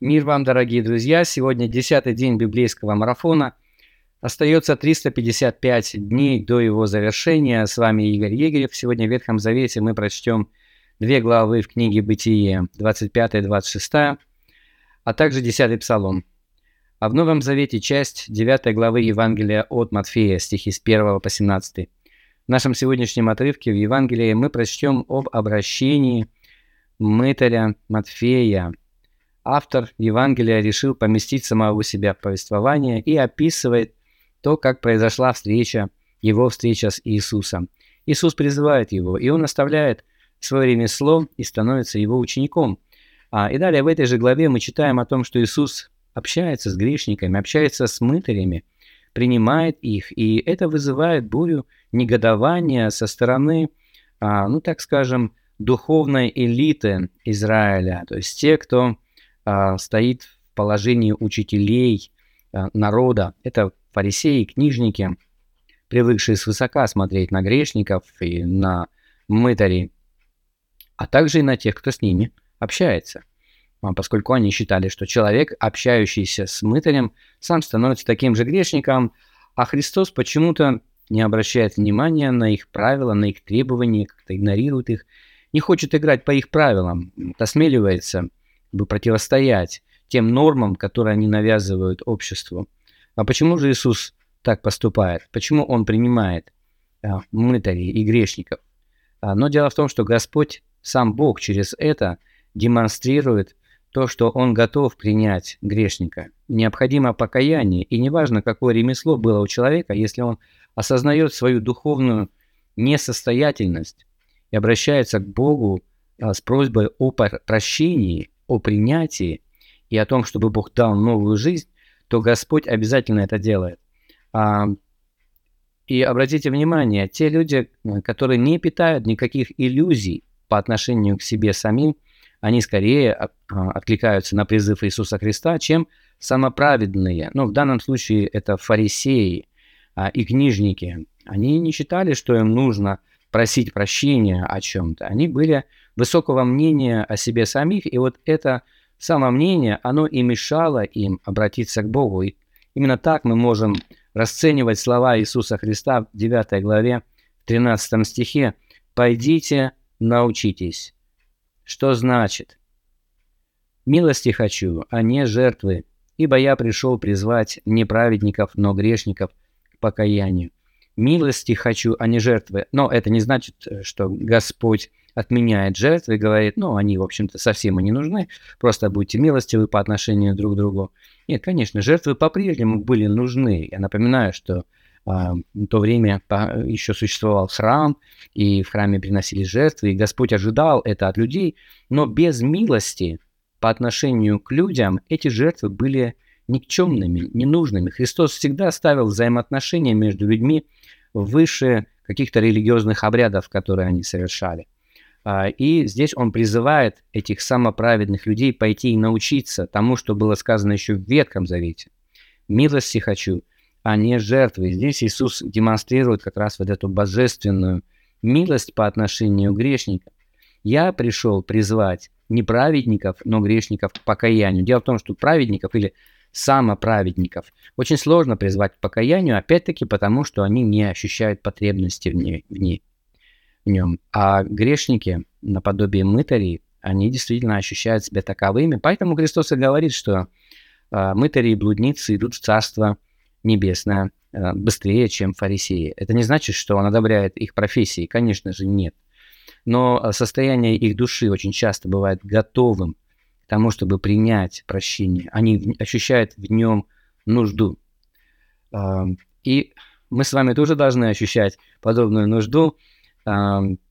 Мир вам, дорогие друзья! Сегодня десятый день библейского марафона. Остается 355 дней до его завершения. С вами Игорь Егорев. Сегодня в Ветхом Завете мы прочтем две главы в книге Бытие, 25 и 26, а также 10 Псалом. А в Новом Завете часть 9 главы Евангелия от Матфея, стихи с 1 по 17. В нашем сегодняшнем отрывке в Евангелии мы прочтем об обращении мытаря Матфея – автор Евангелия решил поместить самого себя в повествование и описывает то, как произошла встреча, его встреча с Иисусом. Иисус призывает его, и он оставляет свое ремесло и становится его учеником. А, и далее в этой же главе мы читаем о том, что Иисус общается с грешниками, общается с мытарями, принимает их, и это вызывает бурю негодования со стороны, а, ну так скажем, духовной элиты Израиля, то есть те, кто стоит в положении учителей а, народа. Это фарисеи, книжники, привыкшие свысока смотреть на грешников и на мытарей, а также и на тех, кто с ними общается. А, поскольку они считали, что человек, общающийся с мытарем, сам становится таким же грешником, а Христос почему-то не обращает внимания на их правила, на их требования, как-то игнорирует их, не хочет играть по их правилам, осмеливается бы противостоять тем нормам, которые они навязывают обществу. А почему же Иисус так поступает? Почему Он принимает а, мытарей и грешников? А, но дело в том, что Господь, сам Бог, через это демонстрирует то, что Он готов принять грешника. Необходимо покаяние, и неважно, какое ремесло было у человека, если он осознает свою духовную несостоятельность и обращается к Богу а, с просьбой о прощении – о принятии и о том, чтобы Бог дал новую жизнь, то Господь обязательно это делает. А, и обратите внимание, те люди, которые не питают никаких иллюзий по отношению к себе самим, они скорее а, откликаются на призыв Иисуса Христа, чем самоправедные. Ну, в данном случае это фарисеи а, и книжники. Они не считали, что им нужно просить прощения о чем-то. Они были высокого мнения о себе самих, и вот это самомнение, оно и мешало им обратиться к Богу. И именно так мы можем расценивать слова Иисуса Христа в 9 главе, в 13 стихе «Пойдите, научитесь». Что значит? «Милости хочу, а не жертвы, ибо я пришел призвать не праведников, но грешников к покаянию. Милости хочу, а не жертвы». Но это не значит, что Господь отменяет жертвы и говорит, ну, они, в общем-то, совсем и не нужны, просто будьте милостивы по отношению друг к другу. Нет, конечно, жертвы по-прежнему были нужны. Я напоминаю, что а, в то время еще существовал храм, и в храме приносились жертвы, и Господь ожидал это от людей, но без милости по отношению к людям эти жертвы были никчемными, ненужными. Христос всегда ставил взаимоотношения между людьми выше каких-то религиозных обрядов, которые они совершали. А, и здесь он призывает этих самоправедных людей пойти и научиться тому, что было сказано еще в Ветхом Завете. «Милости хочу, а не жертвы». Здесь Иисус демонстрирует как раз вот эту божественную милость по отношению к грешникам. «Я пришел призвать не праведников, но грешников к покаянию». Дело в том, что праведников или самоправедников очень сложно призвать к покаянию, опять-таки потому, что они не ощущают потребности в ней. В ней нем. А грешники, наподобие мытарей, они действительно ощущают себя таковыми. Поэтому Христос и говорит, что э, мытари и блудницы идут в Царство Небесное э, быстрее, чем фарисеи. Это не значит, что он одобряет их профессии, конечно же, нет. Но состояние их души очень часто бывает готовым к тому, чтобы принять прощение. Они ощущают в нем нужду. И мы с вами тоже должны ощущать подобную нужду,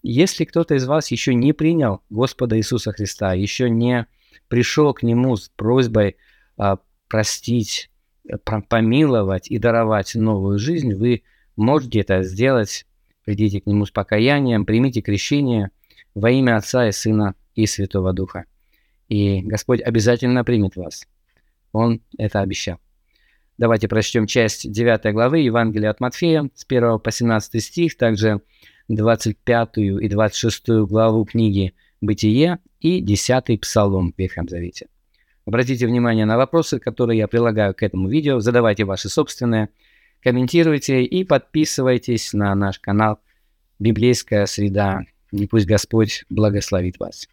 если кто-то из вас еще не принял Господа Иисуса Христа, еще не пришел к Нему с просьбой а, простить, э, помиловать и даровать новую жизнь, вы можете это сделать. Придите к Нему с покаянием, примите крещение во имя Отца и Сына и Святого Духа. И Господь обязательно примет вас. Он это обещал. Давайте прочтем часть 9 главы Евангелия от Матфея с 1 по 17 стих, также 25 и 26 главу книги «Бытие» и 10 Псалом в Ветхом Завете. Обратите внимание на вопросы, которые я прилагаю к этому видео, задавайте ваши собственные, комментируйте и подписывайтесь на наш канал «Библейская среда». И пусть Господь благословит вас.